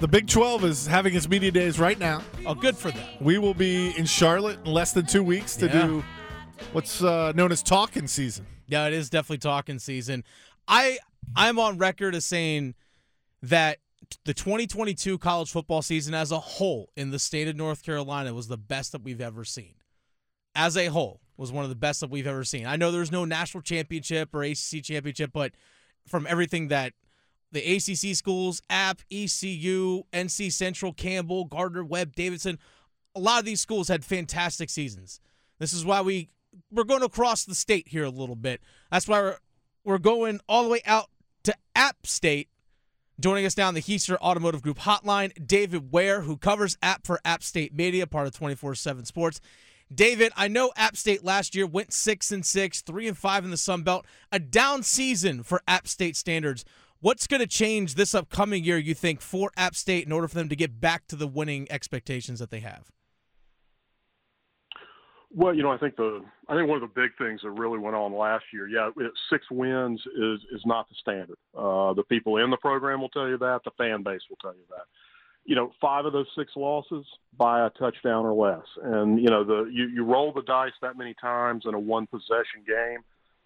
the Big 12 is having its media days right now. Oh, good for them. We will be in Charlotte in less than two weeks to Yeah. do what's uh, known as talking season. Yeah, it is definitely talking season. I I'm on record as saying that the 2022 college football season as a whole in the state of North Carolina was the best that we've ever seen. As a whole, was one of the best that we've ever seen. I know there's no national championship or ACC championship, but from everything that the ACC schools, App, ECU, NC Central, Campbell, Gardner Webb, Davidson, a lot of these schools had fantastic seasons. This is why we we're going across the state here a little bit. That's why we're we're going all the way out to App State. Joining us now on the Heister Automotive Group hotline, David Ware, who covers App for App State Mania, part of 24/7 Sports. David, I know App State last year went six and six, three and five in the Sun Belt, a down season for App State standards. What's going to change this upcoming year, you think, for App State in order for them to get back to the winning expectations that they have? Well, you know, I think the I think one of the big things that really went on last year, yeah, it, six wins is is not the standard. Uh, the people in the program will tell you that. The fan base will tell you that. You know, five of those six losses by a touchdown or less, and you know the you you roll the dice that many times in a one possession game.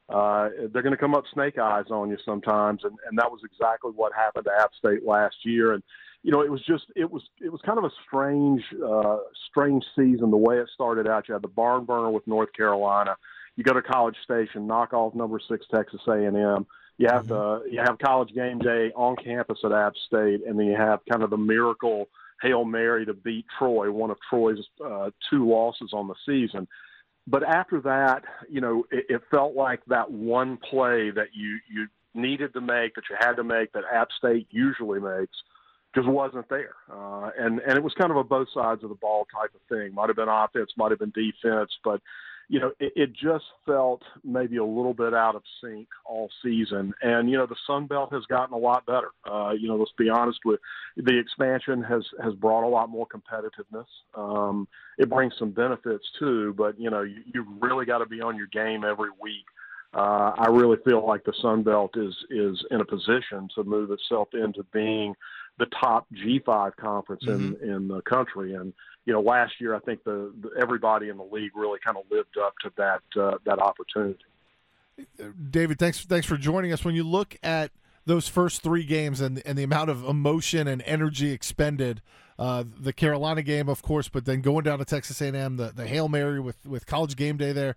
Uh, they're going to come up snake eyes on you sometimes, and, and that was exactly what happened to App State last year. And you know, it was just it was it was kind of a strange uh, strange season the way it started out. You had the barn burner with North Carolina. You go to College Station, knock off number six Texas A and M. You have the you have College Game Day on campus at App State, and then you have kind of the miracle hail mary to beat Troy, one of Troy's uh, two losses on the season. But after that, you know, it, it felt like that one play that you you needed to make, that you had to make, that App State usually makes just wasn't there. Uh, and, and it was kind of a both sides of the ball type of thing. Might have been offense, might have been defense, but, you know, it, it just felt maybe a little bit out of sync all season. And, you know, the Sun Belt has gotten a lot better. Uh, you know, let's be honest with the expansion has, has brought a lot more competitiveness. Um, it brings some benefits too, but, you know, you, you really got to be on your game every week. Uh, I really feel like the Sun Belt is is in a position to move itself into being the top G5 conference Mm-hmm. in in the country. And you know, last year I think the, the everybody in the league really kind of lived up to that uh, that opportunity. David, thanks thanks for joining us. When you look at those first three games and and the amount of emotion and energy expended, uh, the Carolina game, of course, but then going down to Texas A&M, the the hail mary with with College Game Day there.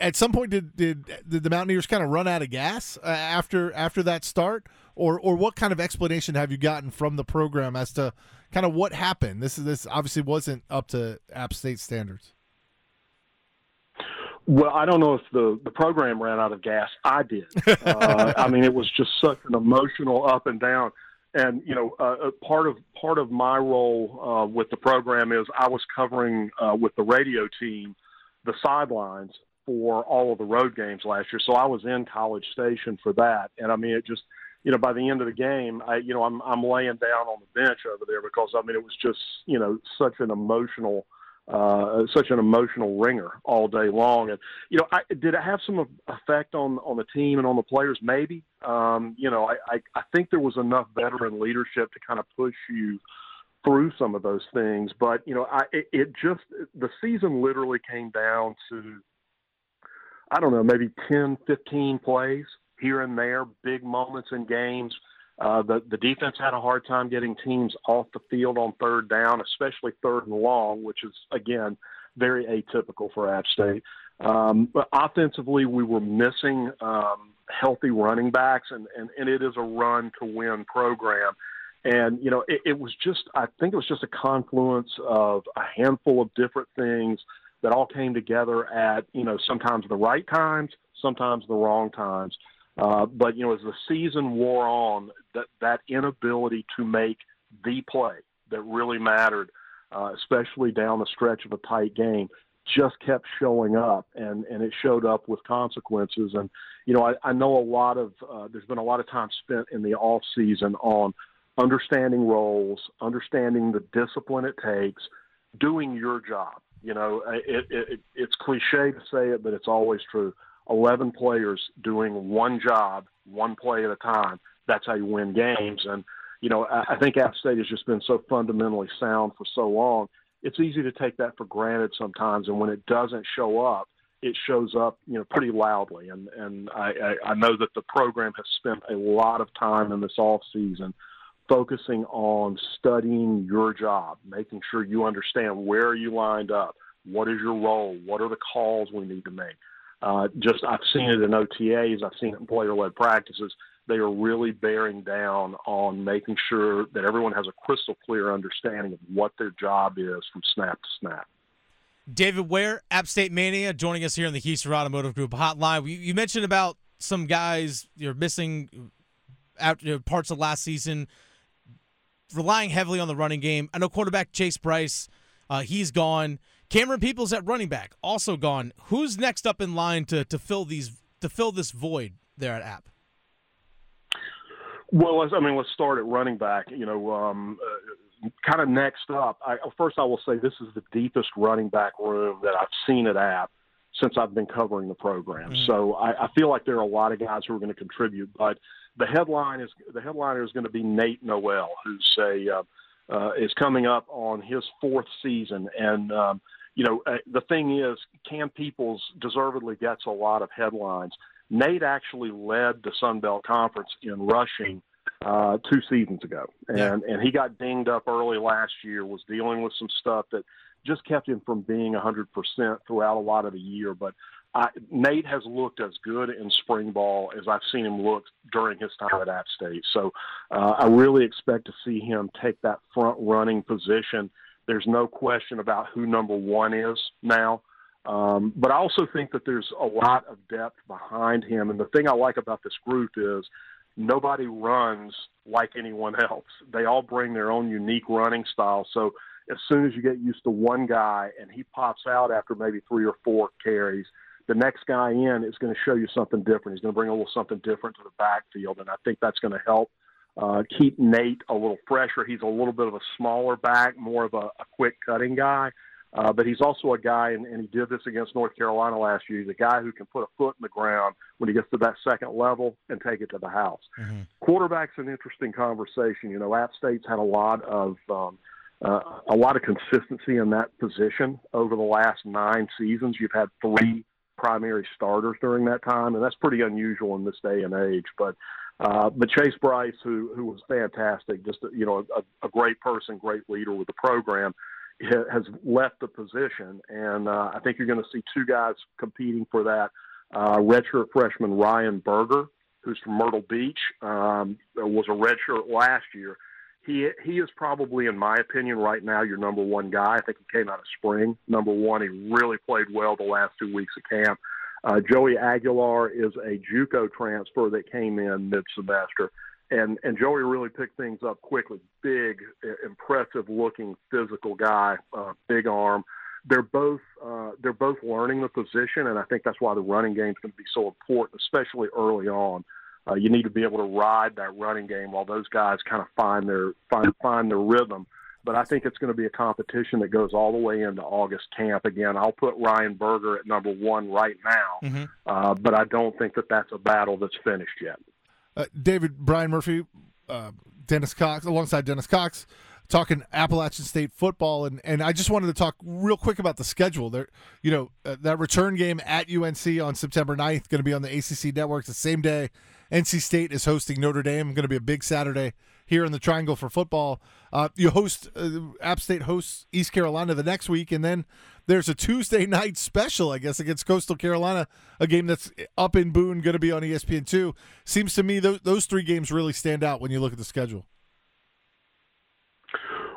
At some point, did did did the Mountaineers kind of run out of gas uh, after after that start, or or what kind of explanation have you gotten from the program as to kind of what happened? This is this obviously wasn't up to App State standards. Well, I don't know if the the program ran out of gas. I did. Uh, I mean, it was just such an emotional up and down. And you know, uh, part of part of my role uh, with the program is I was covering uh, with the radio team the sidelines for all of the road games last year. So I was in College Station for that. And I mean, it just you know, by the end of the game, I you know, I'm I'm laying down on the bench over there because I mean, it was just you know such an emotional uh, such an emotional ringer all day long. And you know, I, did it have some effect on on the team and on the players? Maybe. Um, you know, I, I I think there was enough veteran leadership to kind of push you through some of those things. But you know, I it, it just the season literally came down to I don't know, maybe 10, 15 plays here and there, big moments in games. Uh, the the defense had a hard time getting teams off the field on third down, especially third and long, which is again very atypical for App State. Um, but offensively, we were missing um, healthy running backs, and, and and it is a run to win program. And you know, it, it was just I think it was just a confluence of a handful of different things that all came together at you know sometimes the right times, sometimes the wrong times. Uh, but you know, as the season wore on, that that inability to make the play that really mattered, uh, especially down the stretch of a tight game, just kept showing up, and and it showed up with consequences. And you know, I, I know a lot of uh, there's been a lot of time spent in the off season on understanding roles, understanding the discipline it takes, doing your job. You know, it, it, it's cliche to say it, but it's always true. 11 players doing one job, one play at a time. That's how you win games. And, you know, I, think App State has just been so fundamentally sound for so long. It's easy to take that for granted sometimes, and when it doesn't show up, it shows up, you know, pretty loudly. And and I, I, I know that the program has spent a lot of time in this off season focusing on studying your job, making sure you understand where you lined up, what is your role, what are the calls we need to make. Uh, just I've seen it in OTAs, I've seen it in player-led practices. They are really bearing down on making sure that everyone has a crystal clear understanding of what their job is from snap to snap. David Ware, App State Mania, joining us here in the Keister Automotive Group hotline. You, mentioned about some guys you're missing out parts of last season, relying heavily on the running game. I know quarterback Chase Brice, uh, he's gone. Camerun Peoples at running back also gone. Who's next up in line to to fill these to fill this void there at App? Well, I mean, let's start at running back. You know, um, uh, kind of next up. I, first, I will say this is the deepest running back room that I've seen at App since I've been covering the program. Mm-hmm. So I, I feel like there are a lot of guys who are going to contribute. But the headline is the headliner is going to be Nate Noel, who's a uh, uh, is coming up on his fourth season, and um, you know, uh, the thing is, Cam Peoples deservedly gets a lot of headlines. Nate actually led the Sun Belt Conference in rushing uh, two seasons ago, and yeah. and he got dinged up early last year. Was dealing with some stuff that just kept him from being a 100% throughout a lot of the year. But I, Nate has looked as good in spring ball as I've seen him look during his time at App State. So uh, I really expect to see him take that front running position there's no question about who number one is now. Um, but I also think that there's a lot of depth behind him. And the thing I like about this group is nobody runs like anyone else. They all bring their own unique running style. So as soon as you get used to one guy and he pops out after maybe three or four carries, the next guy in is going to show you something different. He's going to bring a little something different to the backfield. And I think that's going to help uh, keep Nate a little fresher. He's a little bit of a smaller back, more of a, a quick cutting guy. Uh, but he's also a guy, and, and he did this against North Carolina last year. He's a guy who can put a foot in the ground when he gets to that second level and take it to the house. Mm-hmm. Quarterback's an interesting conversation. You know, App State's had a lot of um, uh, a lot of consistency in that position over the last nine seasons. You've had three primary starters during that time, and that's pretty unusual in this day and age. But uh, but Chase Brice, who who was fantastic, just you know a, a great person, great leader with the program, has left the position, and uh, I think you're going to see two guys competing for that. Uh, redshirt freshman Ryan Burger, who's from Myrtle Beach, um, was a redshirt last year. He he is probably, in my opinion, right now your number one guy. I think he came out of spring number one. He really played well the last two weeks of camp. Uh, Joey Aguilar is a JUCO transfer that came in mid-semester, and and Joey really picked things up quickly. Big, impressive looking, physical guy, uh, big arm. They're both uh, they're both learning the position, and I think that's why the running game is going to be so important, especially early on. Uh, you need to be able to ride that running game while those guys kind of find their find find their rhythm but I think it's going to be a competition that goes all the way into August camp. Again, I'll put Ryan Burger at number one right now, mm-hmm. uh, but I don't think that that's a battle that's finished yet. Uh, David, Brian Murphy, uh, Dennis Cox, alongside Dennis Cox, talking Appalachian State football, and, and I just wanted to talk real quick about the schedule. There, you know, uh, that return game at UNC on September 9th, going to be on the ACC network the same day. NC State is hosting Notre Dame. Going to be a big Saturday here in the Triangle for football. Uh, you host uh, App State hosts East Carolina the next week, and then there's a Tuesday night special, I guess, against Coastal Carolina, a game that's up in Boone, going to be on ESPN two. Seems to me those those three games really stand out when you look at the schedule.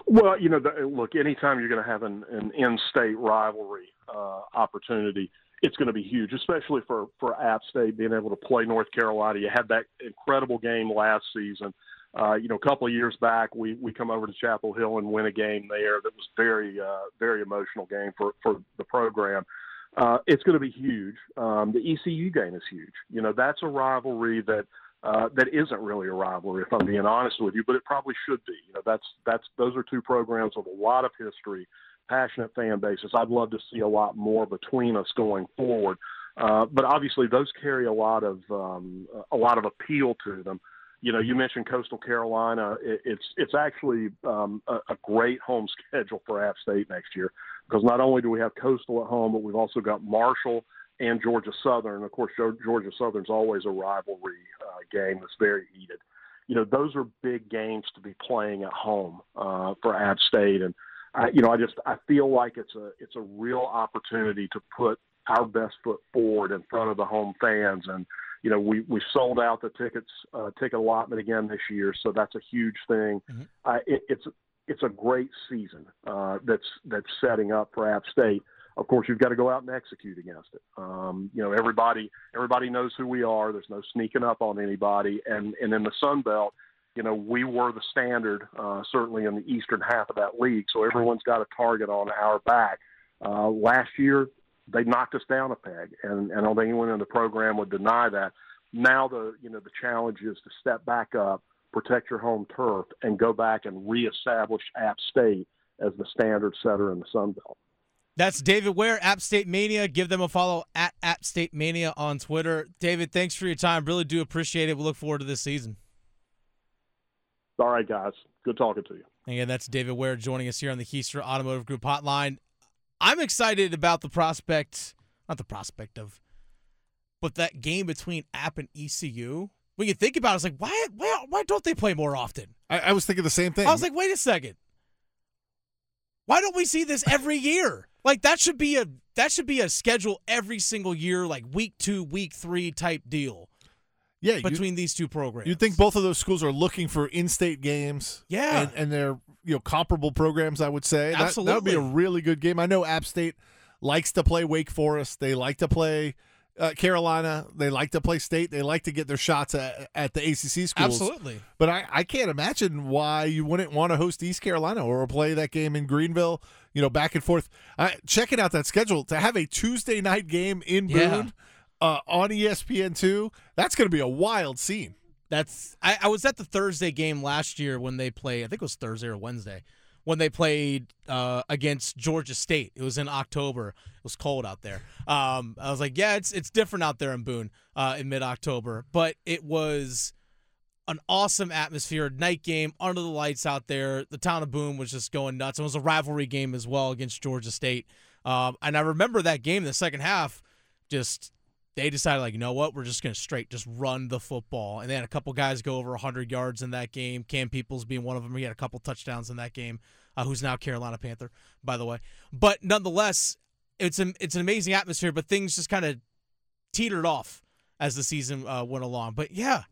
Well, you know, the, look, anytime you're going to have an, an in-state rivalry uh, opportunity, it's going to be huge, especially for for App State being able to play North Carolina. You had that incredible game last season uh, you know, a couple of years back, we we come over to Chapel Hill and win a game there that was very uh, very emotional game for for the program. Uh, it's going to be huge. Um, the ECU game is huge. You know, that's a rivalry that uh, that isn't really a rivalry, if I'm being honest with you, but it probably should be. You know, that's that's those are two programs with a lot of history, passionate fan bases. I'd love to see a lot more between us going forward. Uh, but obviously, those carry a lot of um, a lot of appeal to them you know, you mentioned Coastal Carolina. It, it's it's actually um, a, a great home schedule for App State next year because not only do we have Coastal at home, but we've also got Marshall and Georgia Southern. Of course, Georgia Southern's always a rivalry uh, game that's very heated. You know, those are big games to be playing at home uh, for App State, and I, you know, I just I feel like it's a it's a real opportunity to put our best foot forward in front of the home fans and you know, we we sold out the tickets uh, ticket allotment again this year, so that's a huge thing. Mm-hmm. Uh, it, it's it's a great season uh, that's that's setting up for App State. Of course, you've got to go out and execute against it. Um, you know, everybody everybody knows who we are. There's no sneaking up on anybody, and and in the Sun Belt, you know, we were the standard, uh, certainly in the eastern half of that league. So everyone's got a target on our back. Uh, last year, they knocked us down a peg, and, and I don't think anyone in the program would deny that. Now the you know the challenge is to step back up, protect your home turf, and go back and reestablish App State as the standard setter in the Sun Belt. That's David Ware, App State Mania. Give them a follow at App State Mania on Twitter. David, thanks for your time. Really do appreciate it. We look forward to this season. All right, guys. Good talking to you. Again, that's David Ware joining us here on the Keister Automotive Group Hotline. I'm excited about the prospect, not the prospect of, but that game between App and ECU. When you think about it, it's like, why, why, why don't they play more often? I, I was thinking the same thing. I was like, wait a second. Why don't we see this every year? Like that should be a that should be a schedule every single year, like week two, week three type deal. Yeah, between these two programs, you'd think both of those schools are looking for in-state games. Yeah, and, and they're you know comparable programs. I would say absolutely that, that would be a really good game. I know App State likes to play Wake Forest. They like to play uh, Carolina. They like to play State. They like to get their shots at, at the ACC schools. Absolutely. But I, I can't imagine why you wouldn't want to host East Carolina or play that game in Greenville. You know, back and forth. Uh, checking out that schedule to have a Tuesday night game in Boone. Yeah uh, on ESPN two. That's going to be a wild scene. That's I, I, was at the Thursday game last year when they played. I think it was Thursday or Wednesday when they played uh, against Georgia State. It was in October. It was cold out there. Um, I was like, yeah, it's it's different out there in Boone uh, in mid October, but it was an awesome atmosphere, night game under the lights out there. The town of Boone was just going nuts. It was a rivalry game as well against Georgia State, um, and I remember that game the second half. Just they decided like you know what? We're just going to straight just run the football. And they had a couple guys go over 100 yards in that game. Cam peoples being one of them. He had a couple touchdowns in that game uh, who's now carolina panther by the way. But nonetheless it's an, it's an amazing atmosphere but things just kind of teetered off as the season uh, went along. But yeah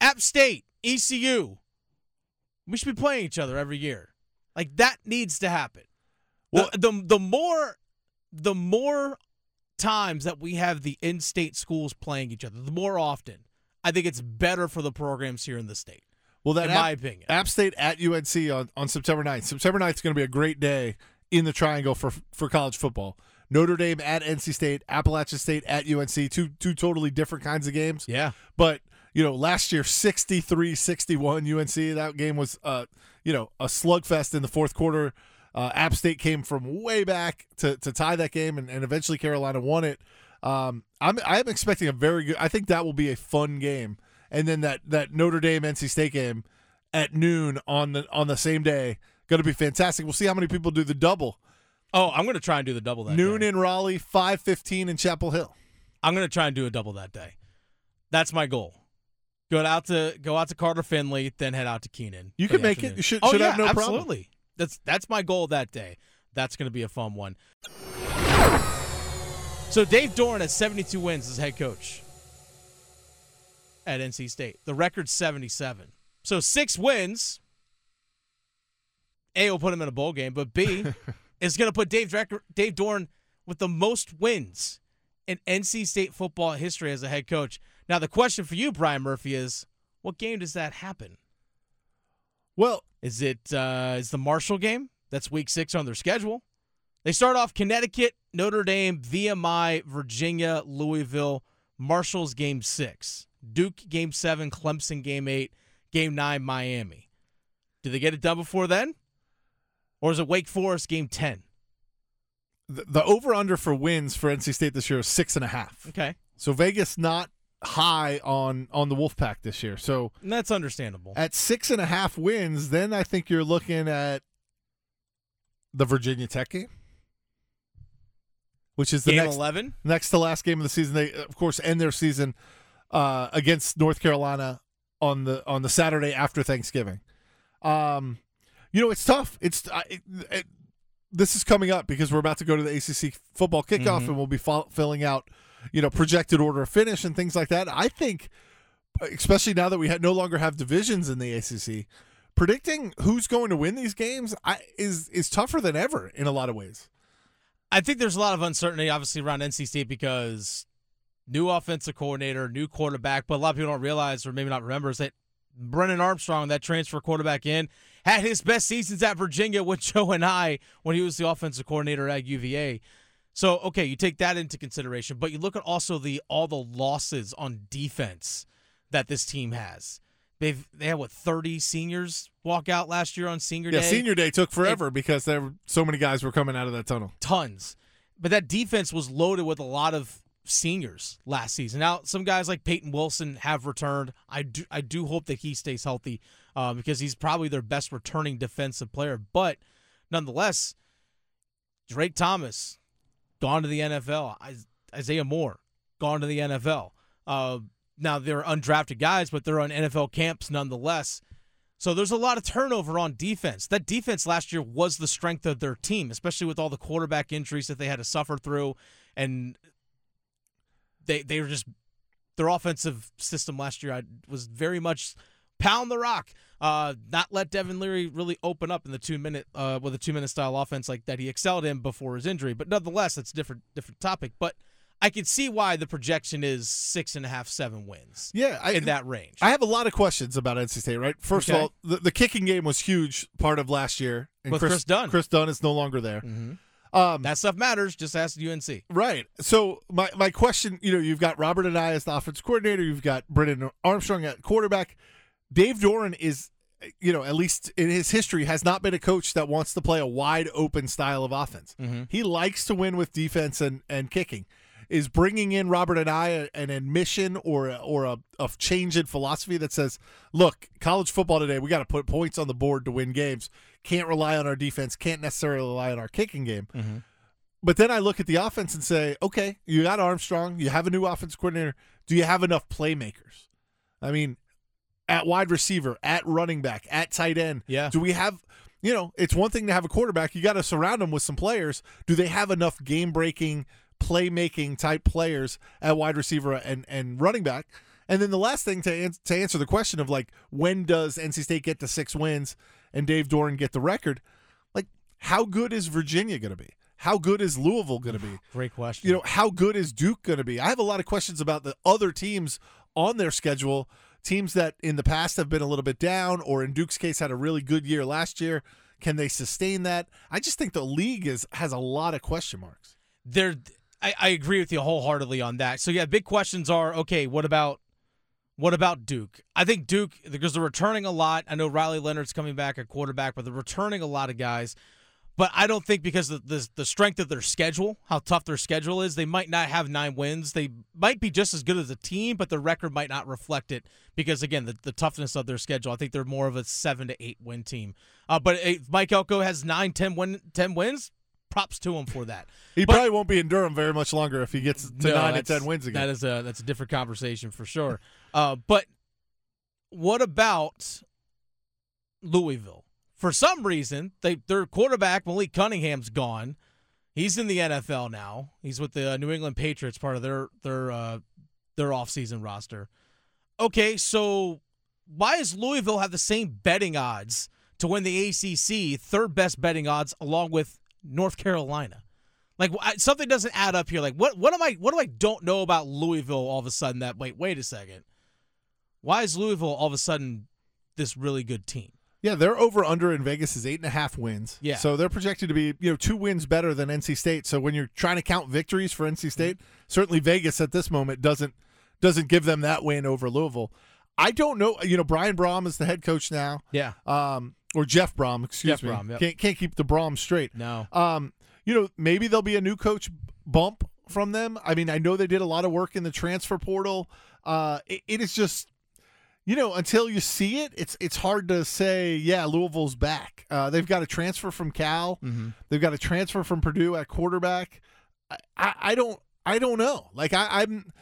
app state ecu we should be playing each other every year. Like that needs to happen. Well, the, the, the more the more times that we have the in-state schools playing each other, the more often, I think it's better for the programs here in the state. Well, that in App, my opinion, App State at UNC on, on September 9th. September 9th is going to be a great day in the Triangle for for college football. Notre Dame at NC State, Appalachian State at UNC, two two totally different kinds of games. Yeah, but you know, last year 63-61 UNC. That game was uh, you know, a slugfest in the fourth quarter. Uh, App State came from way back to, to tie that game, and, and eventually Carolina won it. Um, I'm I'm expecting a very good. I think that will be a fun game, and then that that Notre Dame NC State game at noon on the on the same day going to be fantastic. We'll see how many people do the double. Oh, I'm going to try and do the double that noon day. in Raleigh, five fifteen in Chapel Hill. I'm going to try and do a double that day. That's my goal. Go out to go out to Carter Finley, then head out to Kenan. You can make afternoon. it. You should, oh, should yeah, have no problem. absolutely. problem. That's that's my goal that day. That's going to be a fun one. So Dave Doeren has 72 wins as head coach at NC State. The record's 77. So six wins. A will put him in a bowl game, but B is going to put Dave Dave Doeren with the most wins in NC State football history as a head coach. Now the question for you, Brian Murphy, is what game does that happen? Well, is it uh, is the Marshall game? That's week six on their schedule. They start off Connecticut, Notre Dame, VMI, Virginia, Louisville, Marshall's game six, Duke game seven, Clemson game eight, game nine, Miami. Do they get it done before then? Or is it Wake Forest game 10? The, the over under for wins for NC State this year is six and a half. Okay. So Vegas not high on on the Wolfpack this year. So And that's understandable. at six and a half wins, then I think you're looking at the Virginia Tech game, which is the Game next 11. next to last game of the season. They of course end their season uh, against North Carolina on the on the Saturday after Thanksgiving. Um, you know, it's tough. It's I it, it, this is coming up because we're about to go to the ACC football kickoff, Mhm. and we'll be fo- filling out you know projected order of finish and things like that. I think, especially now that we had, no longer have divisions in the ACC. Predicting who's going to win these games I, is is tougher than ever in a lot of ways. I think there's a lot of uncertainty, obviously, around NC State because new offensive coordinator, new quarterback. But a lot of people don't realize, or maybe not remember, is that Brennan Armstrong, that transfer quarterback in, had his best seasons at Virginia with Joe and I when he was the offensive coordinator at UVA. So, okay, you take that into consideration, but you look at also the all the losses on defense that this team has. They've they had what thirty seniors walk out last year on senior day? Yeah, day senior day took forever because there were so many guys were coming out of that tunnel. tons. But that defense was loaded with a lot of seniors last season. Now, some guys like Peyton Wilson have returned. I do I do hope that he stays healthy uh, because he's probably their best returning defensive player. But nonetheless, Drake Thomas gone to the NFL. Isaiah Moore gone to the NFL. Uh, now they're undrafted guys, but they're on NFL camps nonetheless. So there's a lot of turnover on defense. That defense last year was the strength of their team, especially with all the quarterback injuries that they had to suffer through, and they they were just their offensive system last year was very much pound the rock, uh, not let Devin Leary really open up in the two minute uh, with a two minute style offense like that he excelled in before his injury. But nonetheless, it's a different different topic. But I can see why the projection is six and a half, seven wins Yeah, I, in that range. I have a lot of questions about NC State. Right, first Okay. of all, the, the kicking game was huge part of last year. And With Chris Dunn. Chris Dunn is no longer there. Mhm. Um, That stuff matters. Just ask UNC. right. So my my question, you know, you've got Robert Anae as the offense coordinator. You've got Brennan Armstrong at quarterback. Dave Doeren is, you know, at least in his history, has not been a coach that wants to play a wide open style of offense. Mhm. He likes to win with defense and, and kicking. Is bringing in Robert Anae an admission or a, or a, a change in philosophy that says, look, college football today, we got to put points on the board to win games. Can't rely on our defense. Can't necessarily rely on our kicking game. Mhm. But then I look at the offense and say, okay, you got Armstrong, you have a new offense coordinator. Do you have enough playmakers? I mean, at wide receiver, at running back, at tight end. Yeah. Do we have, you know, it's one thing to have a quarterback. You got to surround them with some players. Do they have enough game breaking, playmaking type players at wide receiver and, and running back? And then the last thing to, ans- to answer the question of like, when does NC State get to six wins and Dave Doeren get the record? Like, how good is Virginia going to be? How good is Louisville going to be? Great question. you know, how good is Duke going to be? I have a lot of questions about the other teams on their schedule, teams that in the past have been a little bit down, or in Duke's case had a really good year last year. Can they sustain that? I just think the league is has a lot of question marks. there I, I agree with you wholeheartedly on that. So yeah, big questions are okay, what about what about Duke? I think Duke because they're returning a lot. I know Riley Leonard's coming back at quarterback, but they're returning a lot of guys. But I don't think because of the the strength of their schedule, how tough their schedule is, they might not have nine wins. They might be just as good as a team, but their record might not reflect it because again, the, the toughness of their schedule. I think they're more of a seven to eight win team. Uh, but if Mike Elko has nine, ten win, ten wins. Props to him for that. He But- probably won't be in Durham very much longer if he gets to No, nine and ten wins again. That is a that's a different conversation for sure. uh, but what about Louisville? For some reason, they their quarterback Malik Cunningham's gone. He's in the NFL now. He's with the uh, New England Patriots, part of their their uh, their offseason roster. Okay, so why does Louisville have the same betting odds to win the ACC, third best betting odds, along with North Carolina? Like something doesn't add up here. Like what what am I what do I don't know about Louisville all of a sudden that wait wait a second. Why is Louisville all of a sudden this really good team? Yeah, their over under in Vegas is eight and a half wins. Yeah. So they're projected to be, you know, two wins better than NC State. So when you're trying to count victories for NC State, certainly Vegas at this moment doesn't doesn't give them that win over Louisville. I don't know. You know, Brian Brohm is the head coach now. Yeah. Um, or Jeff Brohm, excuse Jeff me. Brohm, yep. Can't can't keep the Brohm straight. No. Um, you know, maybe there'll be a new coach bump from them. I mean, I know they did a lot of work in the transfer portal. Uh, it, it is just, you know, until you see it, it's it's hard to say. Yeah, Louisville's back. Uh, they've got a transfer from Cal. Mm-hmm. They've got a transfer from Purdue at quarterback. I, I, I don't I don't know. Like I, I'm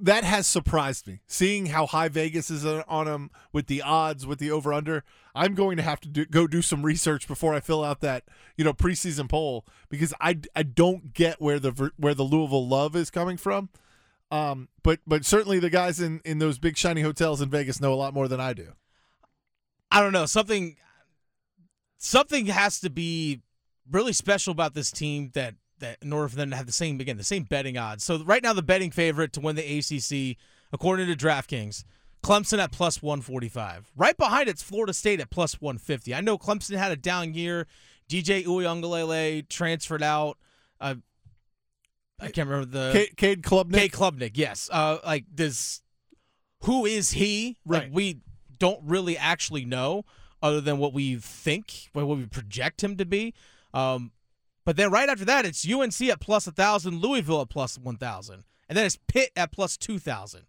that has surprised me. Seeing how high Vegas is on them with the odds, with the over under, I'm going to have to do, go do some research before I fill out that you know preseason poll because I, I don't get where the where the Louisville love is coming from. Um, but but certainly the guys in in those big shiny hotels in Vegas know a lot more than I do. I don't know something. Something has to be really special about this team that that in order for them to have the same again the same betting odds. So right now the betting favorite to win the ACC according to DraftKings, Clemson at plus 145. Right behind it's Florida State at plus 150. I know Clemson had a down year. DJ Uiagalelei transferred out. Uh, I can't remember the Cade Klubnik. Cade Klubnik, yes. Uh, like does who is he? Right. Like, we don't really actually know other than what we think, what we project him to be. Um, but then right after that, it's UNC at plus a 1,000, Louisville at plus 1,000. And then it's Pitt at plus 2,000.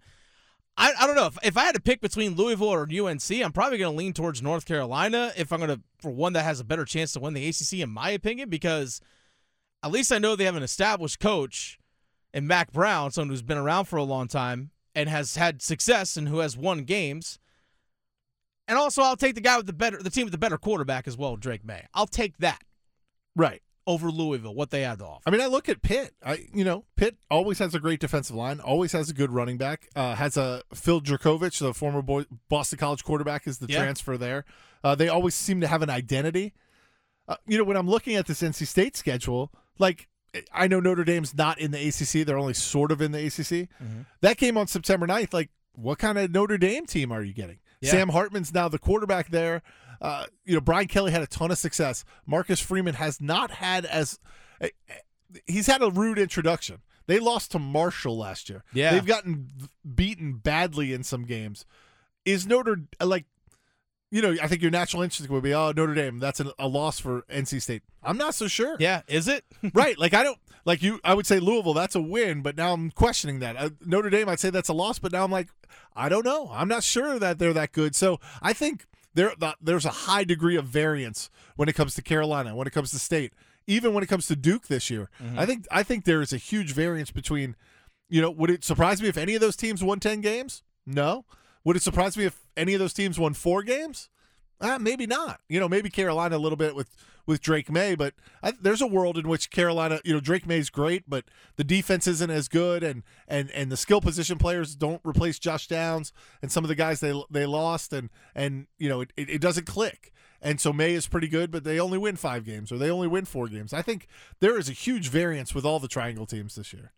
I, I don't know. If, if I had to pick between Louisville or UNC, I'm probably going to lean towards North Carolina if I'm going to, for one that has a better chance to win the ACC, in my opinion, because at least I know they have an established coach in Mack Brown, someone who's been around for a long time and has had success and who has won games. And also, I'll take the guy with the better, the team with the better quarterback as well, Drake Maye. I'll take that. Right over Louisville, what they had to offer. I mean, I look at Pitt. I you know, Pitt always has a great defensive line, always has a good running back. Uh, has a Phil Jurkovec, the former boy, Boston College quarterback, is the yeah. transfer there. Uh, they always seem to have an identity. Uh, you know, when I'm looking at this NC State schedule, like I know Notre Dame's not in the ACC; they're only sort of in the ACC. Mm-hmm. That game on September 9th, like, what kind of Notre Dame team are you getting? Yeah. Sam Hartman's now the quarterback there. Uh, you know, Brian Kelly had a ton of success. Marcus Freeman has not had as he's had a rude introduction. They lost to Marshall last year. Yeah, they've gotten beaten badly in some games. Is Notre like, you know, I think your natural instinct would be, oh, Notre Dame, that's a, a loss for NC State. I'm not so sure. Yeah, is it right? Like I don't like you. I would say Louisville, that's a win, but now I'm questioning that. Uh, Notre Dame, I'd say that's a loss, but now I'm like, I don't know. I'm not sure that they're that good. So I think there there's a high degree of variance when it comes to Carolina, when it comes to State, even when it comes to Duke this year. Mm-hmm. I think I think there is a huge variance between. You know, would it surprise me if any of those teams won ten games? No. Would it surprise me if any of those teams won four games? Uh, maybe not. You know, maybe Carolina a little bit with with Drake Maye, but I, there's a world in which Carolina, you know, Drake Maye's great, but the defense isn't as good, and and and the skill position players don't replace Josh Downs and some of the guys they they lost, and and you know it, it, it doesn't click. And so Maye is pretty good, but they only win five games or they only win four games. I think there is a huge variance with all the triangle teams this year.